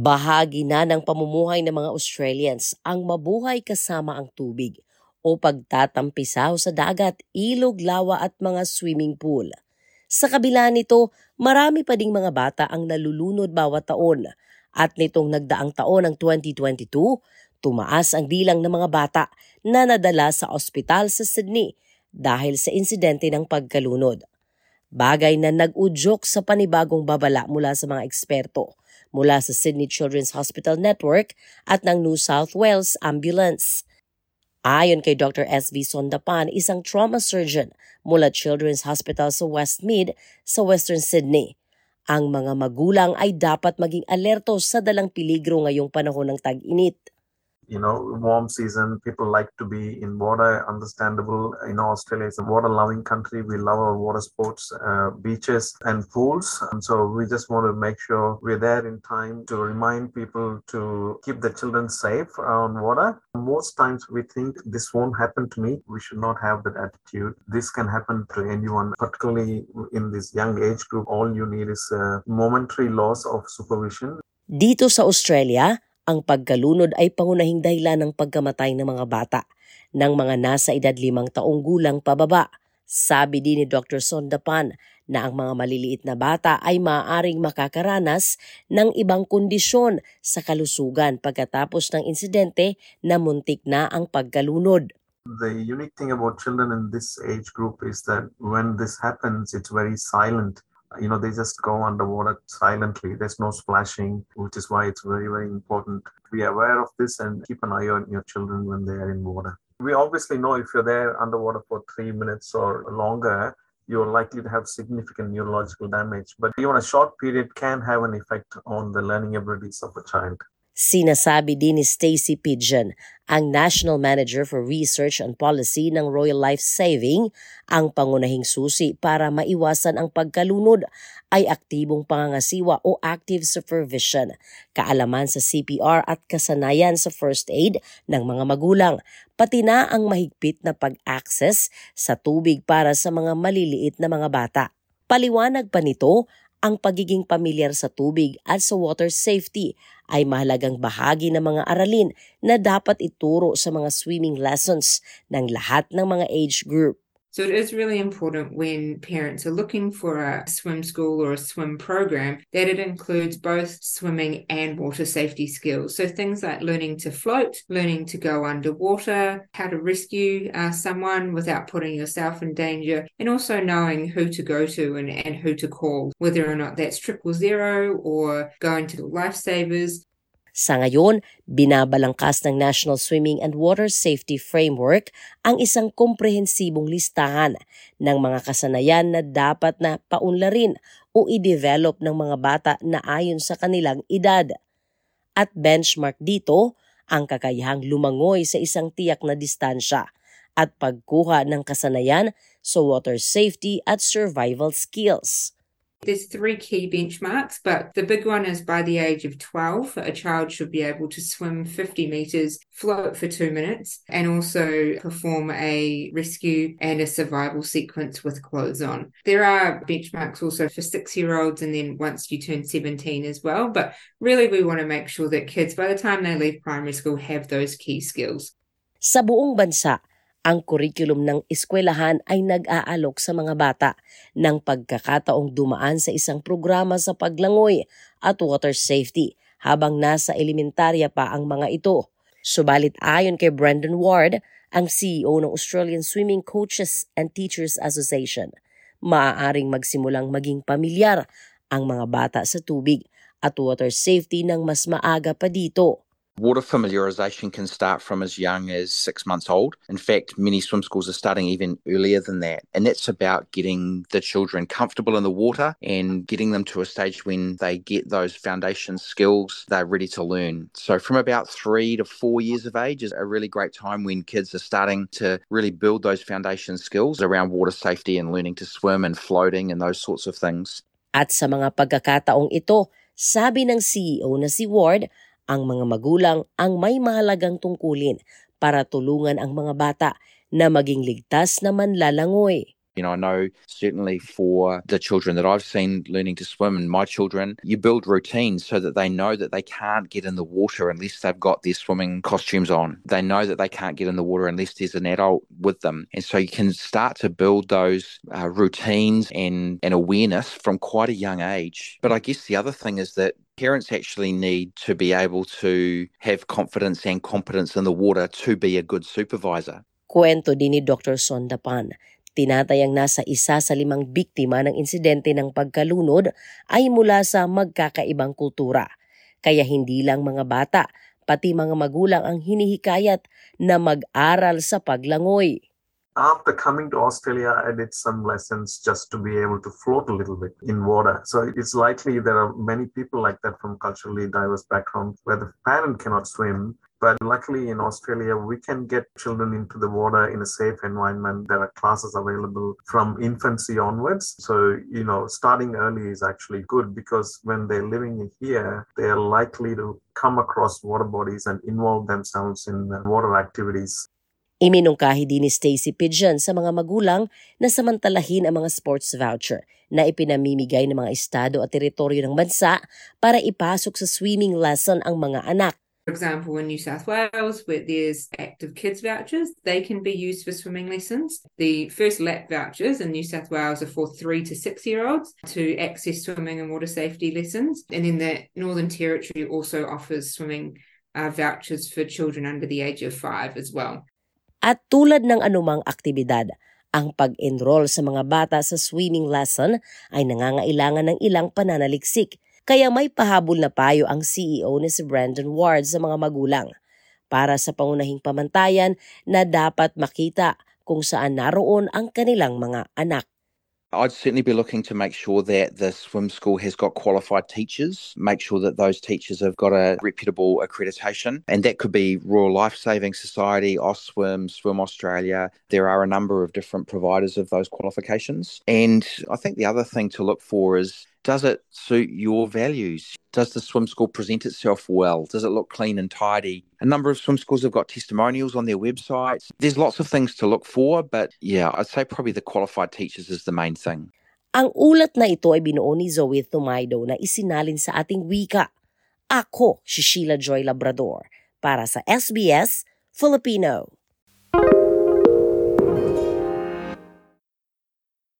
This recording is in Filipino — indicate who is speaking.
Speaker 1: Bahagi na ng pamumuhay ng mga Australians ang mabuhay kasama ang tubig o pagtatampisaw sa dagat, ilog, lawa at mga swimming pool. Sa kabila nito, marami pa ding mga bata ang nalulunod bawat taon at nitong nagdaang taon ng 2022, tumaas ang bilang ng mga bata na nadala sa ospital sa Sydney dahil sa insidente ng pagkalunod. Bagay na nag-udyok sa panibagong babala mula sa mga eksperto mula sa Sydney Children's Hospital Network at ng New South Wales Ambulance. Ayon kay Dr. S.V. Sondapan, isang trauma surgeon mula Children's Hospital sa Westmead sa Western Sydney. Ang mga magulang ay dapat maging alerto sa dalang peligro ngayong panahon ng tag-init
Speaker 2: you know, warm season, people like to be in water, understandable. You know, Australia is a water loving country. We love our water sports, uh, beaches and pools. And so we just want to make sure we're there in time to remind people to keep the children safe on water. Most times we think this won't happen to me. We should not have that attitude. This can happen to anyone, particularly in this young age group. All you need is a momentary loss of supervision.
Speaker 1: Dito sa Australia, ang pagkalunod ay pangunahing dahilan ng pagkamatay ng mga bata ng mga nasa edad limang taong gulang pababa. Sabi din ni Dr. Sondapan na ang mga maliliit na bata ay maaaring makakaranas ng ibang kondisyon sa kalusugan pagkatapos ng insidente na muntik na ang pagkalunod.
Speaker 2: The unique thing about children in this age group is that when this happens, it's very silent you know they just go underwater silently. There's no splashing which is why it's very very important to be aware of this and keep an eye on your children when they are in water. We obviously know if you're there underwater for three minutes or longer you're likely to have significant neurological damage. But even a short period can have an effect on the learning abilities of a child
Speaker 1: Sinasabi din ni Stacy Pigeon, ang National Manager for Research and Policy ng Royal Life Saving, ang pangunahing susi para maiwasan ang pagkalunod ay aktibong pangangasiwa o active supervision, kaalaman sa CPR at kasanayan sa first aid ng mga magulang, pati na ang mahigpit na pag-access sa tubig para sa mga maliliit na mga bata. Paliwanag pa nito ang pagiging pamilyar sa tubig at sa water safety ay mahalagang bahagi ng mga aralin na dapat ituro sa mga swimming lessons ng lahat ng mga age group.
Speaker 3: So it is really important when parents are looking for a swim school or a swim program that it includes both swimming and water safety skills. So things like learning to float, learning to go underwater, how to rescue uh, someone without putting yourself in danger, and also knowing who to go to and, and who to call, whether or not that's triple zero or going to the lifesavers.
Speaker 1: Sa ngayon, binabalangkas ng National Swimming and Water Safety Framework ang isang komprehensibong listahan ng mga kasanayan na dapat na paunlarin o i-develop ng mga bata na ayon sa kanilang edad. At benchmark dito ang kakayahang lumangoy sa isang tiyak na distansya at pagkuha ng kasanayan sa water safety at survival skills.
Speaker 3: There's three key benchmarks, but the big one is by the age of 12, a child should be able to swim 50 meters, float for two minutes, and also perform a rescue and a survival sequence with clothes on. There are benchmarks also for six year olds, and then once you turn 17 as well. But really, we want to make sure that kids, by the time they leave primary school, have those key skills.
Speaker 1: Sa buong bansa, Ang kurikulum ng eskwelahan ay nag-aalok sa mga bata ng pagkakataong dumaan sa isang programa sa paglangoy at water safety habang nasa elementarya pa ang mga ito. Subalit ayon kay Brendan Ward, ang CEO ng Australian Swimming Coaches and Teachers Association, maaaring magsimulang maging pamilyar ang mga bata sa tubig at water safety ng mas maaga pa dito.
Speaker 4: Water familiarisation can start from as young as six months old. In fact, many swim schools are starting even earlier than that. And that's about getting the children comfortable in the water and getting them to a stage when they get those foundation skills they're ready to learn. So, from about three to four years of age is a really great time when kids are starting to really build those foundation skills around water safety and learning to swim and floating and those sorts of things.
Speaker 1: At sa mga pagkakataong ito, sabi ng CEO na si Ward, ang mga magulang ang may mahalagang tungkulin para tulungan ang mga bata na maging ligtas na manlalangoy.
Speaker 4: You know, I know certainly for the children that I've seen learning to swim and my children, you build routines so that they know that they can't get in the water unless they've got their swimming costumes on. They know that they can't get in the water unless there's an adult with them. And so you can start to build those uh, routines and, and awareness from quite a young age. But I guess the other thing is that parents actually need to be able to have confidence and competence in the water to be a good supervisor.
Speaker 1: Kwento din ni Dr. Sondapan. Tinatayang nasa isa sa limang biktima ng insidente ng pagkalunod ay mula sa magkakaibang kultura. Kaya hindi lang mga bata, pati mga magulang ang hinihikayat na mag-aral sa paglangoy.
Speaker 2: After coming to Australia, I did some lessons just to be able to float a little bit in water. So it's likely there are many people like that from culturally diverse backgrounds where the parent cannot swim. But luckily in Australia, we can get children into the water in a safe environment. There are classes available from infancy onwards. So, you know, starting early is actually good because when they're living here, they are likely to come across water bodies and involve themselves in water activities.
Speaker 1: Iminungkahi din ni Stacy Pigeon sa mga magulang na samantalahin ang mga sports voucher na ipinamimigay ng mga estado at teritoryo ng bansa para ipasok sa swimming lesson ang mga anak.
Speaker 3: For example, in New South Wales, where there's active kids vouchers, they can be used for swimming lessons. The first lap vouchers in New South Wales are for three to six year olds to access swimming and water safety lessons. And then the Northern Territory also offers swimming uh, vouchers for children under the age of five as well.
Speaker 1: At tulad ng anumang aktibidad, ang pag-enroll sa mga bata sa swimming lesson ay nangangailangan ng ilang pananaliksik. Kaya may pahabol na payo ang CEO ni si Brandon Ward sa mga magulang para sa pangunahing pamantayan na dapat makita kung saan naroon ang kanilang mga anak.
Speaker 4: I'd certainly be looking to make sure that the swim school has got qualified teachers, make sure that those teachers have got a reputable accreditation. And that could be Royal Life Saving Society, OSWIM, Swim Australia. There are a number of different providers of those qualifications. And I think the other thing to look for is does it suit your values? Does the swim school present itself well? Does it look clean and tidy? A number of swim schools have got testimonials on their websites. There's lots of things to look for, but yeah, I'd say probably the qualified teachers is the main thing.
Speaker 1: Ang ulat na ito ay binuo ni Zoe Tomaido na isinalin sa ating wika. Ako si Sheila Joy Labrador para sa SBS Filipino.